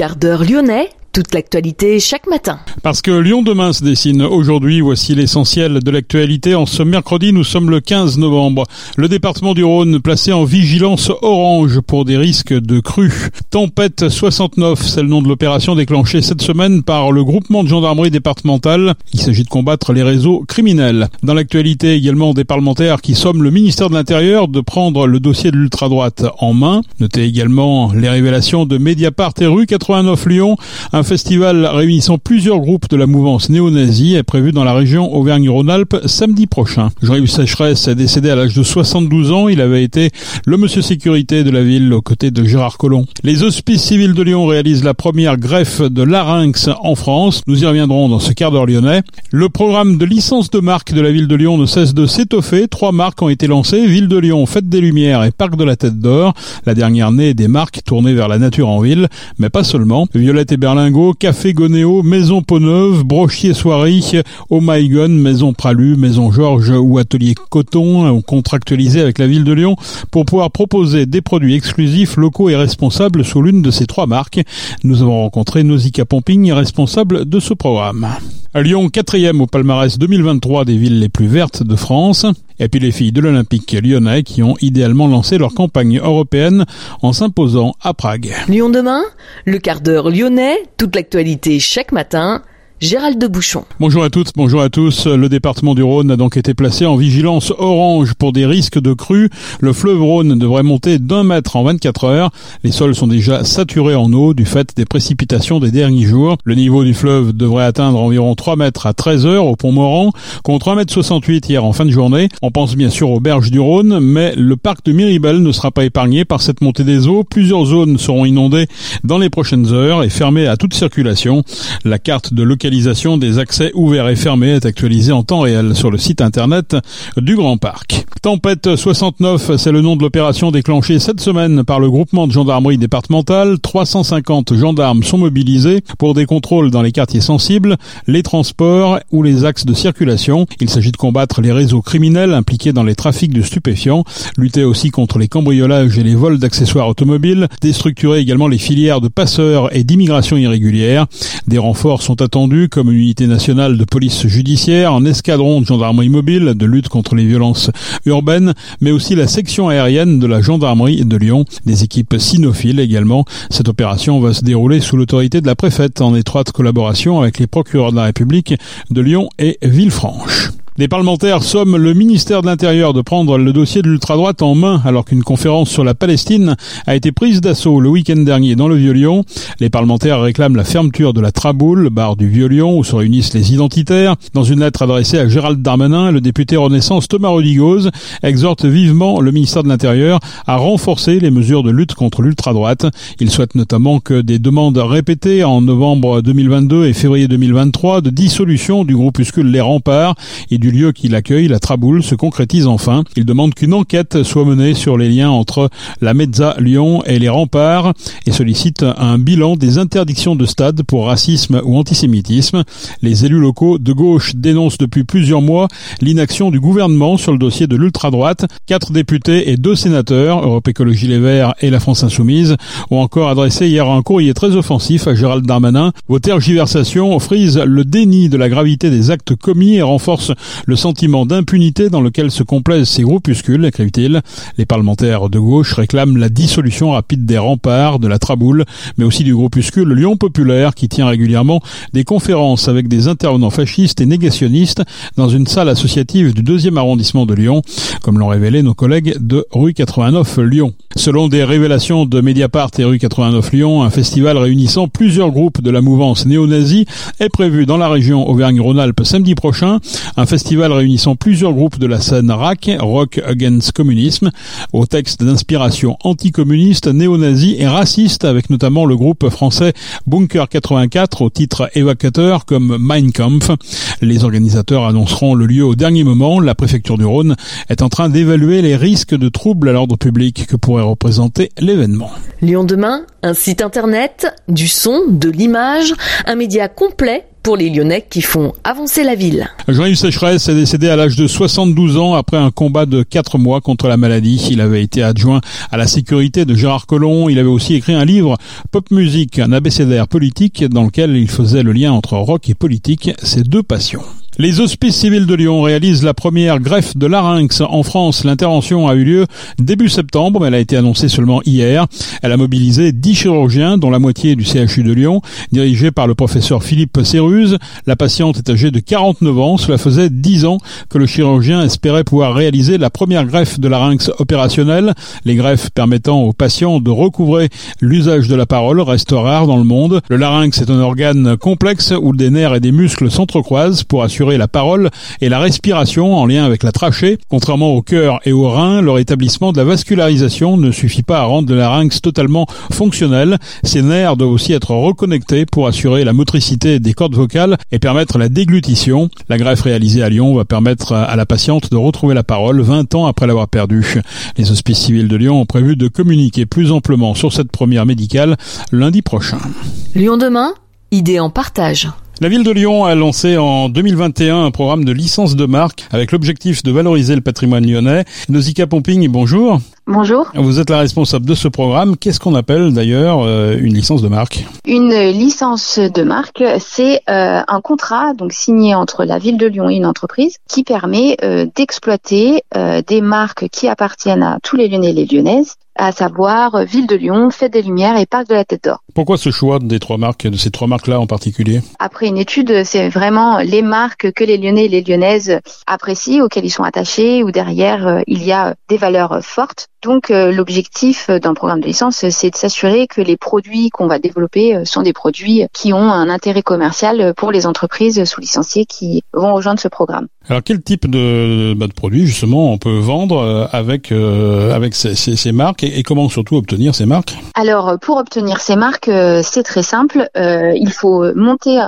Quart d'heure lyonnais toute l'actualité chaque matin. Parce que Lyon demain se dessine aujourd'hui, voici l'essentiel de l'actualité. En ce mercredi, nous sommes le 15 novembre. Le département du Rhône placé en vigilance orange pour des risques de crue. Tempête 69, c'est le nom de l'opération déclenchée cette semaine par le groupement de gendarmerie départementale. Il s'agit de combattre les réseaux criminels. Dans l'actualité également des parlementaires qui somment le ministère de l'Intérieur de prendre le dossier de l'ultra-droite en main. Notez également les révélations de Mediapart et rue 89 Lyon. Festival réunissant plusieurs groupes de la mouvance néo-nazie est prévu dans la région Auvergne-Rhône-Alpes samedi prochain. Jean-Yves Sécheresse est décédé à l'âge de 72 ans. Il avait été le monsieur sécurité de la ville aux côtés de Gérard Collomb. Les hospices civils de Lyon réalisent la première greffe de larynx en France. Nous y reviendrons dans ce quart d'heure lyonnais. Le programme de licence de marque de la ville de Lyon ne cesse de s'étoffer. Trois marques ont été lancées. Ville de Lyon, Fête des Lumières et Parc de la Tête d'Or. La dernière née des marques tournées vers la nature en ville, mais pas seulement. Violette et Berlin Café Gonéo, Maison Peau-Neuve, Brochier Soirée, Oh My Gun, Maison Pralu, Maison Georges ou Atelier Coton ont contractualisé avec la ville de Lyon pour pouvoir proposer des produits exclusifs, locaux et responsables sous l'une de ces trois marques. Nous avons rencontré Nausicaa Pomping, responsable de ce programme. Lyon, quatrième au palmarès 2023 des villes les plus vertes de France. Et puis les filles de l'Olympique lyonnais qui ont idéalement lancé leur campagne européenne en s'imposant à Prague. Lyon demain, le quart d'heure lyonnais, toute l'actualité chaque matin Gérald de Bouchon. Bonjour à toutes, bonjour à tous. Le département du Rhône a donc été placé en vigilance orange pour des risques de crue. Le fleuve Rhône devrait monter d'un mètre en 24 heures. Les sols sont déjà saturés en eau du fait des précipitations des derniers jours. Le niveau du fleuve devrait atteindre environ 3 mètres à 13 heures au pont Moran, contre 1 mètre 68 hier en fin de journée. On pense bien sûr aux berges du Rhône, mais le parc de Miribel ne sera pas épargné par cette montée des eaux. Plusieurs zones seront inondées dans les prochaines heures et fermées à toute circulation. La carte de localisation des accès ouverts et fermés est actualisée en temps réel sur le site internet du Grand Parc. Tempête 69, c'est le nom de l'opération déclenchée cette semaine par le groupement de gendarmerie départementale. 350 gendarmes sont mobilisés pour des contrôles dans les quartiers sensibles, les transports ou les axes de circulation. Il s'agit de combattre les réseaux criminels impliqués dans les trafics de stupéfiants, lutter aussi contre les cambriolages et les vols d'accessoires automobiles, déstructurer également les filières de passeurs et d'immigration irrégulière. Des renforts sont attendus comme unité nationale de police judiciaire, un escadron de gendarmerie mobile de lutte contre les violences urbaines, mais aussi la section aérienne de la gendarmerie de Lyon, des équipes cynophiles également. Cette opération va se dérouler sous l'autorité de la préfète en étroite collaboration avec les procureurs de la République de Lyon et Villefranche. Les parlementaires somment le ministère de l'Intérieur de prendre le dossier de l'ultra-droite en main alors qu'une conférence sur la Palestine a été prise d'assaut le week-end dernier dans le Vieux-Lyon. Les parlementaires réclament la fermeture de la Traboule, bar du Vieux-Lyon où se réunissent les identitaires. Dans une lettre adressée à Gérald Darmanin, le député Renaissance Thomas Rodigoz exhorte vivement le ministère de l'Intérieur à renforcer les mesures de lutte contre l'ultra-droite. Il souhaite notamment que des demandes répétées en novembre 2022 et février 2023 de dissolution du groupuscule Les Remparts et du lieu qui l'accueille, la Traboule, se concrétise enfin. Il demande qu'une enquête soit menée sur les liens entre la Mezza Lyon et les remparts et sollicite un bilan des interdictions de stade pour racisme ou antisémitisme. Les élus locaux de gauche dénoncent depuis plusieurs mois l'inaction du gouvernement sur le dossier de l'ultra-droite. Quatre députés et deux sénateurs, Europe Écologie Les Verts et la France Insoumise, ont encore adressé hier un courrier très offensif à Gérald Darmanin. Vos tergiversations frisent le déni de la gravité des actes commis et renforcent le sentiment d'impunité dans lequel se complaisent ces groupuscules, écrivent-ils. Les parlementaires de gauche réclament la dissolution rapide des remparts, de la Traboule, mais aussi du groupuscule Lyon Populaire qui tient régulièrement des conférences avec des intervenants fascistes et négationnistes dans une salle associative du deuxième arrondissement de Lyon, comme l'ont révélé nos collègues de rue 89 Lyon. Selon des révélations de Mediapart et rue 89 Lyon, un festival réunissant plusieurs groupes de la mouvance néo-nazie est prévu dans la région Auvergne-Rhône-Alpes samedi prochain. Réunissant plusieurs groupes de la scène RAC, Rock Against Communism, au texte d'inspiration anticommuniste, néo-nazi et raciste, avec notamment le groupe français Bunker 84 au titre évocateur comme Mein Kampf. Les organisateurs annonceront le lieu au dernier moment. La préfecture du Rhône est en train d'évaluer les risques de troubles à l'ordre public que pourrait représenter l'événement. Lyon demain, un site internet, du son, de l'image, un média complet pour les Lyonnais qui font avancer la ville. Jean-Yves Sécheresse est décédé à l'âge de 72 ans après un combat de 4 mois contre la maladie. Il avait été adjoint à la sécurité de Gérard Collomb. Il avait aussi écrit un livre, Pop Music, un abécédaire politique, dans lequel il faisait le lien entre rock et politique, ses deux passions. Les hospices civils de Lyon réalisent la première greffe de larynx en France. L'intervention a eu lieu début septembre, mais elle a été annoncée seulement hier. Elle a mobilisé 10 chirurgiens, dont la moitié du CHU de Lyon, dirigé par le professeur Philippe Céruse. La patiente est âgée de 49 ans. Cela faisait 10 ans que le chirurgien espérait pouvoir réaliser la première greffe de larynx opérationnelle. Les greffes permettant aux patients de recouvrer l'usage de la parole restent rares dans le monde. Le larynx est un organe complexe où des nerfs et des muscles s'entrecroisent pour assurer la parole et la respiration en lien avec la trachée. Contrairement au cœur et au rein, le rétablissement de la vascularisation ne suffit pas à rendre le larynx totalement fonctionnel. Ces nerfs doivent aussi être reconnectés pour assurer la motricité des cordes vocales et permettre la déglutition. La greffe réalisée à Lyon va permettre à la patiente de retrouver la parole 20 ans après l'avoir perdue. Les hospices civils de Lyon ont prévu de communiquer plus amplement sur cette première médicale lundi prochain. Lyon demain, idée en partage. La ville de Lyon a lancé en 2021 un programme de licence de marque avec l'objectif de valoriser le patrimoine lyonnais. Nausicaa Pomping, bonjour. Bonjour. Vous êtes la responsable de ce programme. Qu'est-ce qu'on appelle d'ailleurs euh, une licence de marque? Une licence de marque, c'est euh, un contrat donc signé entre la ville de Lyon et une entreprise qui permet euh, d'exploiter des marques qui appartiennent à tous les Lyonnais et les Lyonnaises à savoir Ville de Lyon, Fête des Lumières et Parc de la Tête d'Or. Pourquoi ce choix des trois marques, de ces trois marques-là en particulier? Après une étude, c'est vraiment les marques que les Lyonnais et les Lyonnaises apprécient, auxquelles ils sont attachés, où derrière euh, il y a des valeurs fortes. Donc euh, l'objectif d'un programme de licence, c'est de s'assurer que les produits qu'on va développer euh, sont des produits qui ont un intérêt commercial pour les entreprises sous licenciées qui vont rejoindre ce programme. Alors quel type de, bah, de produits justement on peut vendre avec avec ces, ces, ces marques et, comment surtout obtenir ces marques? Alors pour obtenir ces marques, c'est très simple. il faut monter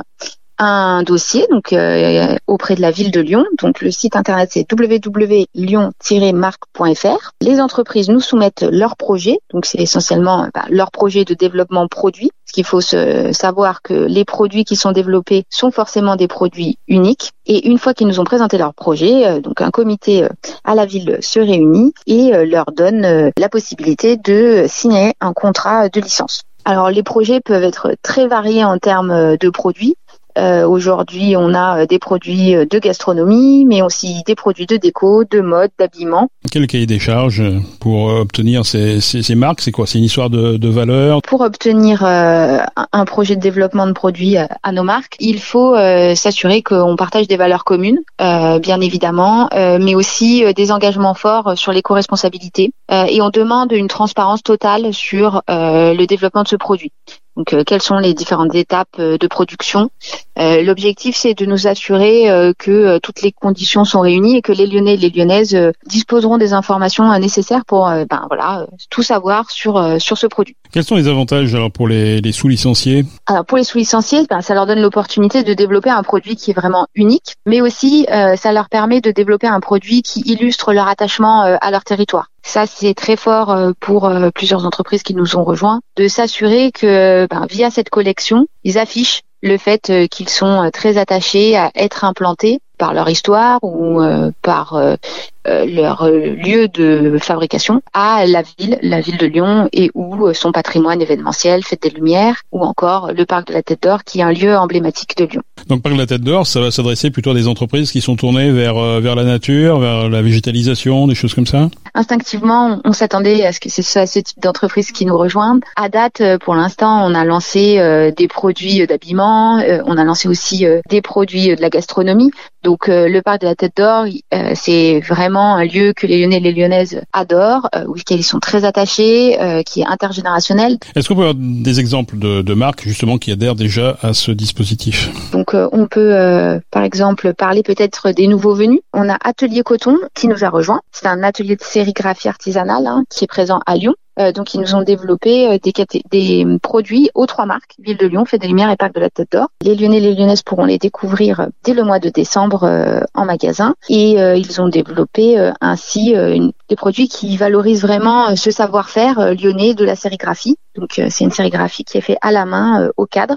un dossier donc euh, auprès de la ville de Lyon. Donc le site internet c'est www.lyon-marque.fr. Les entreprises nous soumettent leurs projets, donc c'est essentiellement bah, leur projet de développement produit. Ce qu'il faut se savoir que les produits qui sont développés sont forcément des produits uniques. Et une fois qu'ils nous ont présenté leur projet, euh, donc un comité euh, à la ville se réunit et leur donne la possibilité de signer un contrat de licence. Alors les projets peuvent être très variés en termes de produits. Euh, Aujourd'hui, on a euh, des produits euh, de gastronomie, mais aussi des produits de déco, de mode, d'habillement. Quel cahier des charges pour euh, obtenir ces, ces, ces marques? C'est quoi? C'est une histoire de, de, valeur? Pour obtenir euh, un projet de développement de produits à nos marques, il faut s'assurer qu'on partage des valeurs communes, bien évidemment, mais aussi des engagements forts sur l'éco-responsabilité. et on demande une transparence totale sur le développement de ce produit. Donc, euh, quelles sont les différentes étapes euh, de production? Euh, L'objectif, c'est de nous assurer que toutes les conditions sont réunies et que les Lyonnais et les Lyonnaises disposeront des informations nécessaires pour, ben voilà, tout savoir sur sur ce produit. Quels sont les avantages alors pour les, les sous-licenciés? Alors pour les sous-licenciés, ben, ça leur donne l'opportunité de développer un produit qui est vraiment unique, mais aussi ça leur permet de développer un produit qui illustre leur attachement à leur territoire. Ça, c'est très fort euh, pour euh, plusieurs entreprises qui nous ont rejoints, de s'assurer que ben, via cette collection, ils affichent le fait euh, qu'ils sont très attachés à être implantés par leur histoire ou par euh, leur euh, lieu de fabrication à la ville, la ville de Lyon, et où euh, son patrimoine événementiel, Fête des Lumières, ou encore le parc de la Tête d'Or, qui est un lieu emblématique de Lyon. Donc, parc de la Tête d'Or, ça va s'adresser plutôt à des entreprises qui sont tournées vers vers la nature, vers la végétalisation, des choses comme ça? Instinctivement, on s'attendait à ce que c'est ce type d'entreprise qui nous rejoignent. À date, pour l'instant, on a lancé des produits d'habillement, on a lancé aussi des produits de la gastronomie. Donc, le parc de la Tête d'Or, c'est vraiment un lieu que les Lyonnais et les Lyonnaises adorent, euh, auquel ils sont très attachés, euh, qui est intergénérationnel. Est-ce qu'on peut avoir des exemples de, marques justement qui adhèrent déjà à ce dispositif? Donc euh, on peut par exemple parler peut-être des nouveaux venus. On a Atelier Coton qui nous a rejoint. C'est un atelier de sérigraphie artisanale hein, qui est présent à Lyon. Euh, donc ils nous ont développé euh, des, des, produits aux trois marques, Ville de Lyon, Fête des Lumières et Parc de la Tête d'Or. Les Lyonnais et les Lyonnaises pourront les découvrir euh, dès le mois de décembre en magasin. Et ils ont développé ainsi des produits qui valorisent vraiment ce savoir-faire lyonnais de la sérigraphie. Donc c'est une sérigraphie qui est faite à la main au cadre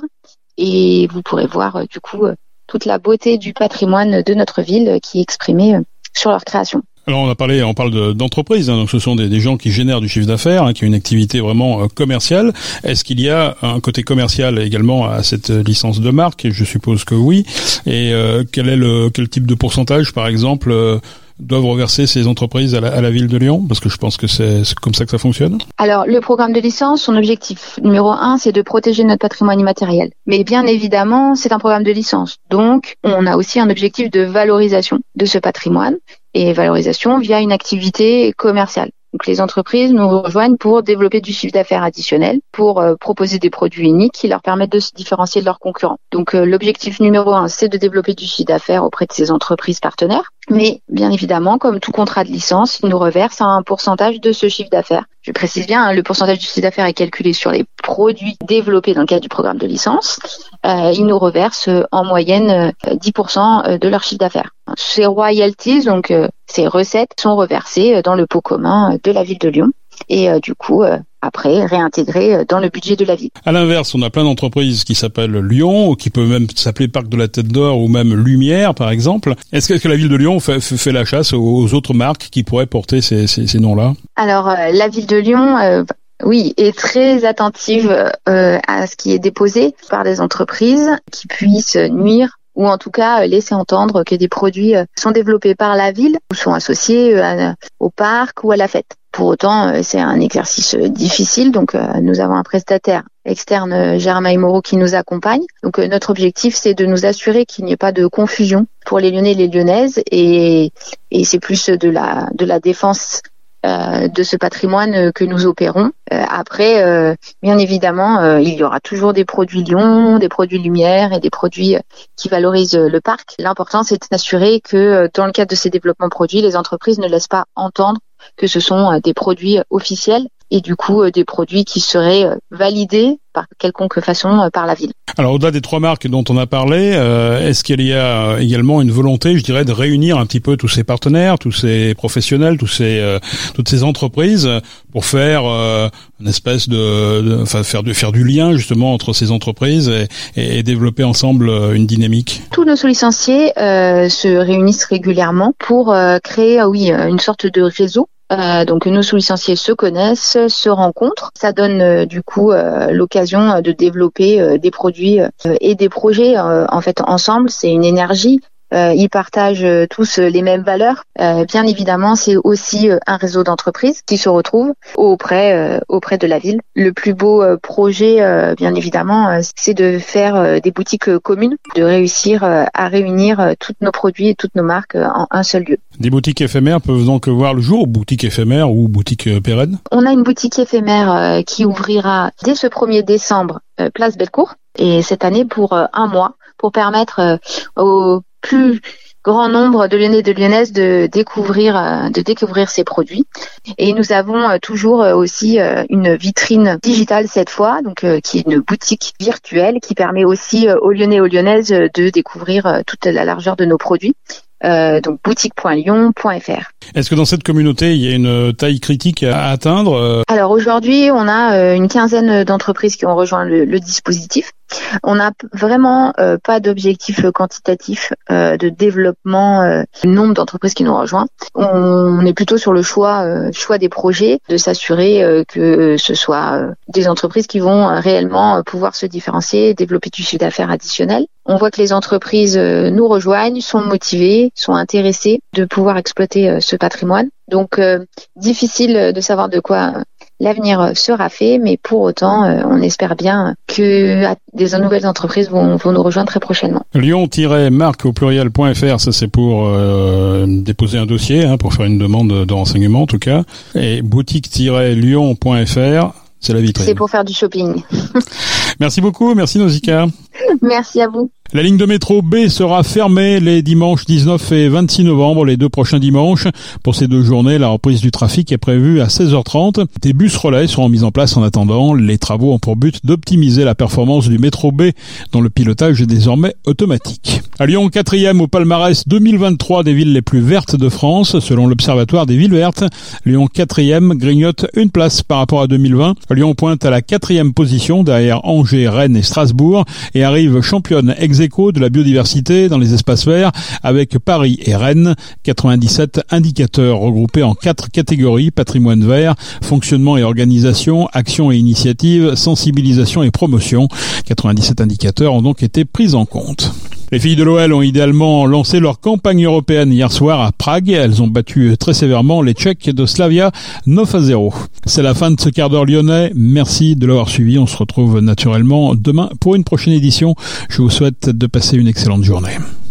et vous pourrez voir du coup toute la beauté du patrimoine de notre ville qui est exprimée sur leur création. Alors on a parlé, on parle d'entreprises, hein, donc ce sont des, gens qui génèrent du chiffre d'affaires, hein, qui ont une activité vraiment euh, commerciale. Est-ce qu'il y a un côté commercial également à cette licence de marque? Je suppose que oui. Et euh, quel est le quel type de pourcentage, par exemple euh, doivent reverser ces entreprises à la, à la, ville de Lyon? Parce que je pense que c'est comme ça que ça fonctionne. Alors, le programme de licence, son objectif numéro un, c'est de protéger notre patrimoine immatériel. Mais bien évidemment, c'est un programme de licence. Donc, on a aussi un objectif de valorisation de ce patrimoine et valorisation via une activité commerciale. Donc les entreprises nous rejoignent pour développer du chiffre d'affaires additionnel, pour euh, proposer des produits uniques qui leur permettent de se différencier de leurs concurrents. Donc euh, l'objectif numéro un, c'est de développer du chiffre d'affaires auprès de ces entreprises partenaires. Mais bien évidemment, comme tout contrat de licence, ils nous reversent un pourcentage de ce chiffre d'affaires. Je précise bien, hein, le pourcentage du chiffre d'affaires est calculé sur les produits développés dans le cadre du programme de licence. Euh, ils nous reversent en moyenne 10% de leur chiffre d'affaires. Ces royalties, donc ces recettes, sont reversées euh, dans le pot commun euh, de la ville de Lyon et du coup après réintégrées dans le budget de la ville. À l'inverse, on a plein d'entreprises qui s'appellent Lyon, ou qui peuvent même s'appeler Parc de la Tête d'Or ou même Lumière par exemple. Est-ce que la ville de Lyon fait, fait la chasse aux autres marques qui pourraient porter ces, ces, ces noms-là? Alors la ville de Lyon oui, est très attentive euh, à ce qui est déposé par des entreprises qui puissent nuire ou en tout cas euh, laisser entendre que des produits euh, sont développés par la ville ou sont associés euh, au parc ou à la fête. Pour autant, c'est un exercice difficile, donc nous avons un prestataire externe, Germain Moreau, qui nous accompagne. Donc notre objectif, c'est de nous assurer qu'il n'y ait pas de confusion pour les Lyonnais et les Lyonnaises, et, et c'est plus de la de la défense de ce patrimoine que nous opérons. Euh, après, euh, bien évidemment, il y aura toujours des produits Lyon, des produits Lumière et des produits qui valorisent le parc. L'important, c'est d'assurer que dans le cadre de ces développements produits, les entreprises ne laissent pas entendre que ce sont des produits officiels et du coup euh, des produits qui seraient euh, validés par quelconque façon euh, par la ville. Alors au-delà des trois marques dont on a parlé, est-ce qu'il y a également une volonté, je dirais, de réunir un petit peu tous ces partenaires, tous ces professionnels, tous ces toutes ces entreprises pour faire une espèce de, enfin faire de faire du lien justement entre ces entreprises et, et, développer ensemble une dynamique? Tous nos licenciés se réunissent régulièrement pour créer, oui, une sorte de réseau euh, donc nos sous-licenciés se connaissent, se rencontrent. Ça donne euh, du coup euh, l'occasion de développer des produits et des projets en fait ensemble. C'est une énergie ils partagent euh, tous les mêmes valeurs. Euh, bien évidemment, c'est aussi un réseau d'entreprises qui se retrouvent auprès auprès de la ville. Le plus beau projet, bien évidemment, c'est de faire des boutiques communes, de réussir à réunir tous nos produits et toutes nos marques en un seul lieu. Des boutiques éphémères peuvent donc voir le jour, boutiques éphémères ou boutiques pérennes? On a une boutique éphémère qui ouvrira dès ce 1er décembre, place Bellecour, et cette année pour un mois, pour permettre aux plus grand nombre de Lyonnais et de Lyonnaises de découvrir euh, de découvrir ces produits. Et nous avons euh, toujours euh, aussi une vitrine digitale cette fois, donc qui est une boutique virtuelle qui permet aussi aux Lyonnais et aux Lyonnaises de découvrir toute la largeur de nos produits. Euh, donc boutique.lyon.fr. Est-ce que dans cette communauté, il y a une taille critique à atteindre Alors aujourd'hui, on a une quinzaine d'entreprises qui ont rejoint le, dispositif. On n'a vraiment euh, pas d'objectif quantitatif euh, de développement euh, du nombre d'entreprises qui nous rejoignent. On est plutôt sur le choix, choix des projets, de s'assurer que ce soit des entreprises qui vont réellement pouvoir se différencier, développer du chiffre d'affaires additionnel. On voit que les entreprises nous rejoignent, sont motivées, sont intéressées de pouvoir exploiter ce patrimoine. Donc difficile de savoir de quoi l'avenir sera fait, mais pour autant, euh, on espère bien que des nouvelles entreprises vont, vont nous rejoindre très prochainement. Lyon-marque au pluriel.fr, ça c'est pour euh, déposer un dossier, hein, pour faire une demande de renseignement en tout cas. Et boutique-lyon.fr, c'est la vitrine. C'est pour faire du shopping. merci beaucoup, merci Nausicaa. Merci à vous. La ligne de métro B sera fermée les dimanches 19 et 26 novembre, les deux prochains dimanches. Pour ces deux journées, la reprise du trafic est prévue à 16h30. Des bus relais seront mis en place en attendant. Les travaux ont pour but d'optimiser la performance du métro B, dont le pilotage est désormais automatique. À Lyon, quatrième au palmarès 2023 des villes les plus vertes de France, selon l'Observatoire des villes vertes. Lyon, quatrième, grignote une place par rapport à 2020. Lyon pointe à la quatrième position derrière Angers, Rennes et Strasbourg et arrive championne ex de la biodiversité dans les espaces verts avec Paris et Rennes. 97 indicateurs regroupés en quatre catégories patrimoine vert, fonctionnement et organisation, action et initiative, sensibilisation et promotion. 97 indicateurs ont donc été pris en compte. Les filles de l'OL ont idéalement lancé leur campagne européenne hier soir à Prague. Elles ont battu très sévèrement les Tchèques de Slavia 9 à 0. C'est la fin de ce quart d'heure lyonnais. Merci de l'avoir suivi. On se retrouve naturellement demain pour une prochaine édition. Je vous de passer une excellente journée.